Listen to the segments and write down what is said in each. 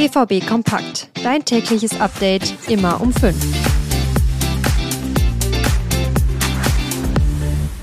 BVB Kompakt. Dein tägliches Update immer um 5.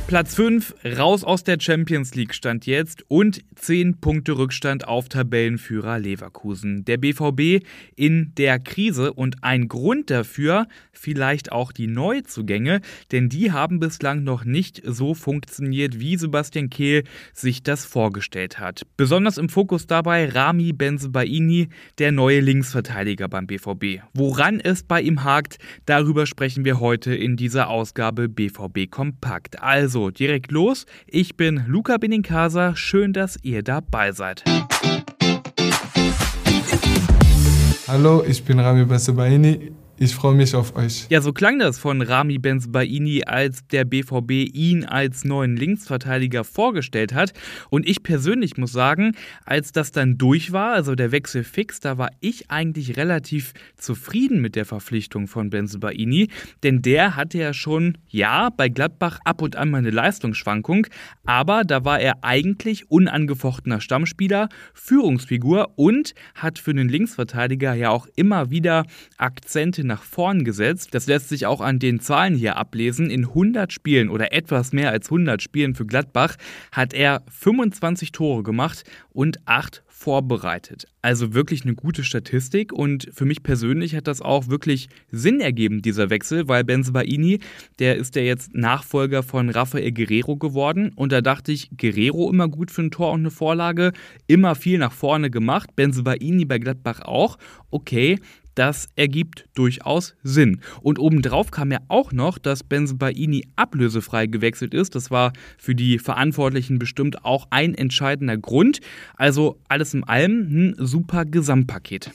Platz 5, raus aus der Champions League stand jetzt und 10 Punkte Rückstand auf Tabellenführer Leverkusen. Der BVB in der Krise und ein Grund dafür vielleicht auch die Neuzugänge, denn die haben bislang noch nicht so funktioniert, wie Sebastian Kehl sich das vorgestellt hat. Besonders im Fokus dabei Rami Benzebaini, der neue Linksverteidiger beim BVB. Woran es bei ihm hakt, darüber sprechen wir heute in dieser Ausgabe BVB Kompakt. Also also, direkt los. Ich bin Luca Benincasa. Schön, dass ihr dabei seid. Hallo, ich bin Rami Bassebaini. Ich freue mich auf euch. Ja, so klang das von Rami Benzbaini, als der BVB ihn als neuen Linksverteidiger vorgestellt hat. Und ich persönlich muss sagen, als das dann durch war, also der Wechsel fix, da war ich eigentlich relativ zufrieden mit der Verpflichtung von Benzbaini. Denn der hatte ja schon, ja, bei Gladbach ab und an mal eine Leistungsschwankung. Aber da war er eigentlich unangefochtener Stammspieler, Führungsfigur und hat für einen Linksverteidiger ja auch immer wieder Akzente nach vorn gesetzt. Das lässt sich auch an den Zahlen hier ablesen. In 100 Spielen oder etwas mehr als 100 Spielen für Gladbach hat er 25 Tore gemacht und 8 vorbereitet. Also wirklich eine gute Statistik und für mich persönlich hat das auch wirklich Sinn ergeben, dieser Wechsel, weil Benzebaini, der ist ja jetzt Nachfolger von Rafael Guerrero geworden und da dachte ich, Guerrero immer gut für ein Tor und eine Vorlage, immer viel nach vorne gemacht, Benzebaini bei Gladbach auch. Okay, das ergibt durchaus Sinn. Und obendrauf kam ja auch noch, dass Benzebaini ablösefrei gewechselt ist. Das war für die Verantwortlichen bestimmt auch ein entscheidender Grund. Also alles in allem ein super Gesamtpaket.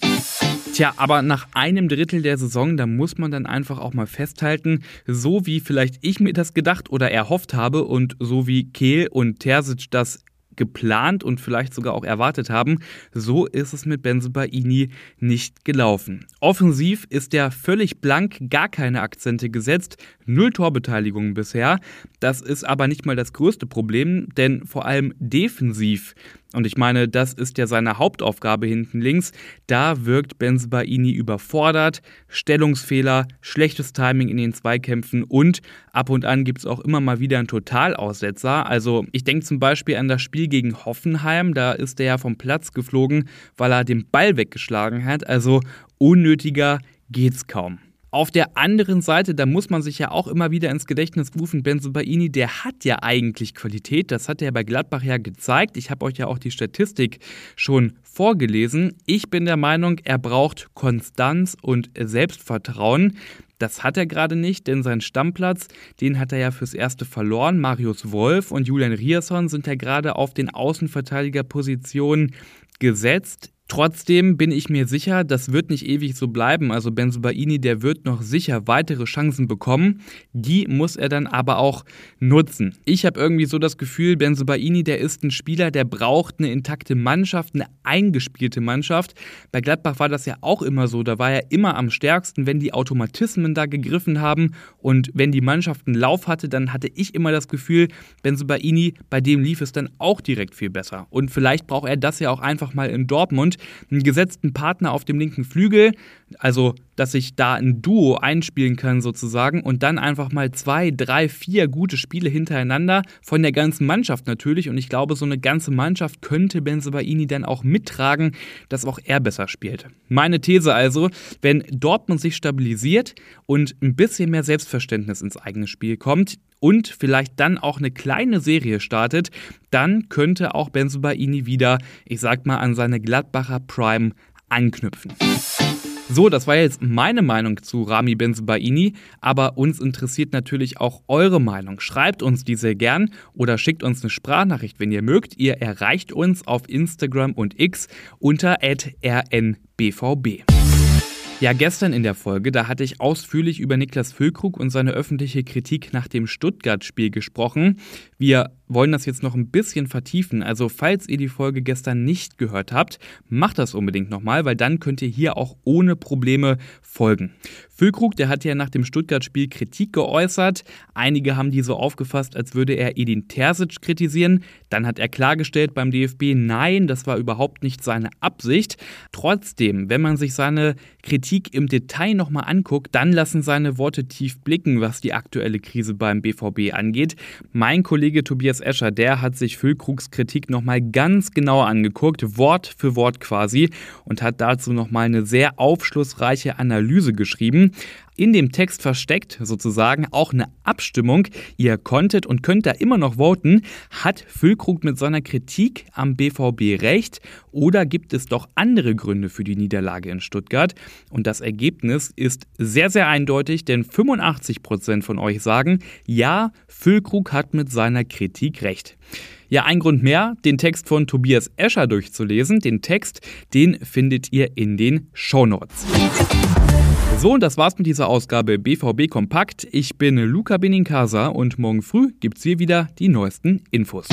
Tja, aber nach einem Drittel der Saison, da muss man dann einfach auch mal festhalten, so wie vielleicht ich mir das gedacht oder erhofft habe und so wie Kehl und Terzic das geplant und vielleicht sogar auch erwartet haben. So ist es mit Benzebaini nicht gelaufen. Offensiv ist er völlig blank, gar keine Akzente gesetzt, null Torbeteiligungen bisher. Das ist aber nicht mal das größte Problem, denn vor allem defensiv und ich meine, das ist ja seine Hauptaufgabe hinten links. Da wirkt Benzebaini überfordert, Stellungsfehler, schlechtes Timing in den Zweikämpfen und ab und an gibt es auch immer mal wieder einen Totalaussetzer. Also ich denke zum Beispiel an das Spiel gegen Hoffenheim, da ist er ja vom Platz geflogen, weil er den Ball weggeschlagen hat. Also unnötiger geht's kaum. Auf der anderen Seite, da muss man sich ja auch immer wieder ins Gedächtnis rufen, Benzobaini, der hat ja eigentlich Qualität. Das hat er bei Gladbach ja gezeigt. Ich habe euch ja auch die Statistik schon vorgelesen. Ich bin der Meinung, er braucht Konstanz und Selbstvertrauen. Das hat er gerade nicht, denn sein Stammplatz, den hat er ja fürs Erste verloren. Marius Wolf und Julian Rierson sind ja gerade auf den Außenverteidigerpositionen gesetzt. Trotzdem bin ich mir sicher, das wird nicht ewig so bleiben. Also Benzobaini, der wird noch sicher weitere Chancen bekommen. Die muss er dann aber auch nutzen. Ich habe irgendwie so das Gefühl, Benzobaini, der ist ein Spieler, der braucht eine intakte Mannschaft, eine eingespielte Mannschaft. Bei Gladbach war das ja auch immer so. Da war er immer am stärksten, wenn die Automatismen da gegriffen haben und wenn die Mannschaft einen Lauf hatte, dann hatte ich immer das Gefühl, Benzobaini, bei dem lief es dann auch direkt viel besser. Und vielleicht braucht er das ja auch einfach mal in Dortmund einen gesetzten Partner auf dem linken Flügel, also dass ich da ein Duo einspielen kann sozusagen und dann einfach mal zwei, drei, vier gute Spiele hintereinander von der ganzen Mannschaft natürlich und ich glaube, so eine ganze Mannschaft könnte Benzebaini dann auch mittragen, dass auch er besser spielt. Meine These also, wenn Dortmund sich stabilisiert und ein bisschen mehr Selbstverständnis ins eigene Spiel kommt, und vielleicht dann auch eine kleine Serie startet, dann könnte auch Benzobaini wieder, ich sag mal, an seine Gladbacher Prime anknüpfen. So, das war jetzt meine Meinung zu Rami Benzobaini, aber uns interessiert natürlich auch eure Meinung. Schreibt uns diese gern oder schickt uns eine Sprachnachricht, wenn ihr mögt. Ihr erreicht uns auf Instagram und X unter rnbvb. Ja, gestern in der Folge, da hatte ich ausführlich über Niklas Füllkrug und seine öffentliche Kritik nach dem Stuttgart-Spiel gesprochen. Wir wollen das jetzt noch ein bisschen vertiefen. Also falls ihr die Folge gestern nicht gehört habt, macht das unbedingt nochmal, weil dann könnt ihr hier auch ohne Probleme folgen. Füllkrug, der hat ja nach dem Stuttgart-Spiel Kritik geäußert. Einige haben die so aufgefasst, als würde er Edin Terzic kritisieren. Dann hat er klargestellt beim DFB, nein, das war überhaupt nicht seine Absicht. Trotzdem, wenn man sich seine Kritik im Detail nochmal anguckt, dann lassen seine Worte tief blicken, was die aktuelle Krise beim BVB angeht. Mein Kollege Tobias Escher, der hat sich Füllkrugs Kritik nochmal ganz genau angeguckt, Wort für Wort quasi, und hat dazu nochmal eine sehr aufschlussreiche Analyse geschrieben in dem Text versteckt sozusagen auch eine Abstimmung. Ihr konntet und könnt da immer noch voten. Hat Füllkrug mit seiner Kritik am BVB recht oder gibt es doch andere Gründe für die Niederlage in Stuttgart? Und das Ergebnis ist sehr, sehr eindeutig, denn 85 Prozent von euch sagen, ja, Füllkrug hat mit seiner Kritik recht. Ja, ein Grund mehr, den Text von Tobias Escher durchzulesen. Den Text, den findet ihr in den Shownotes. So, und das war's mit dieser Ausgabe BVB Kompakt. Ich bin Luca Benincasa und morgen früh gibt's hier wieder die neuesten Infos.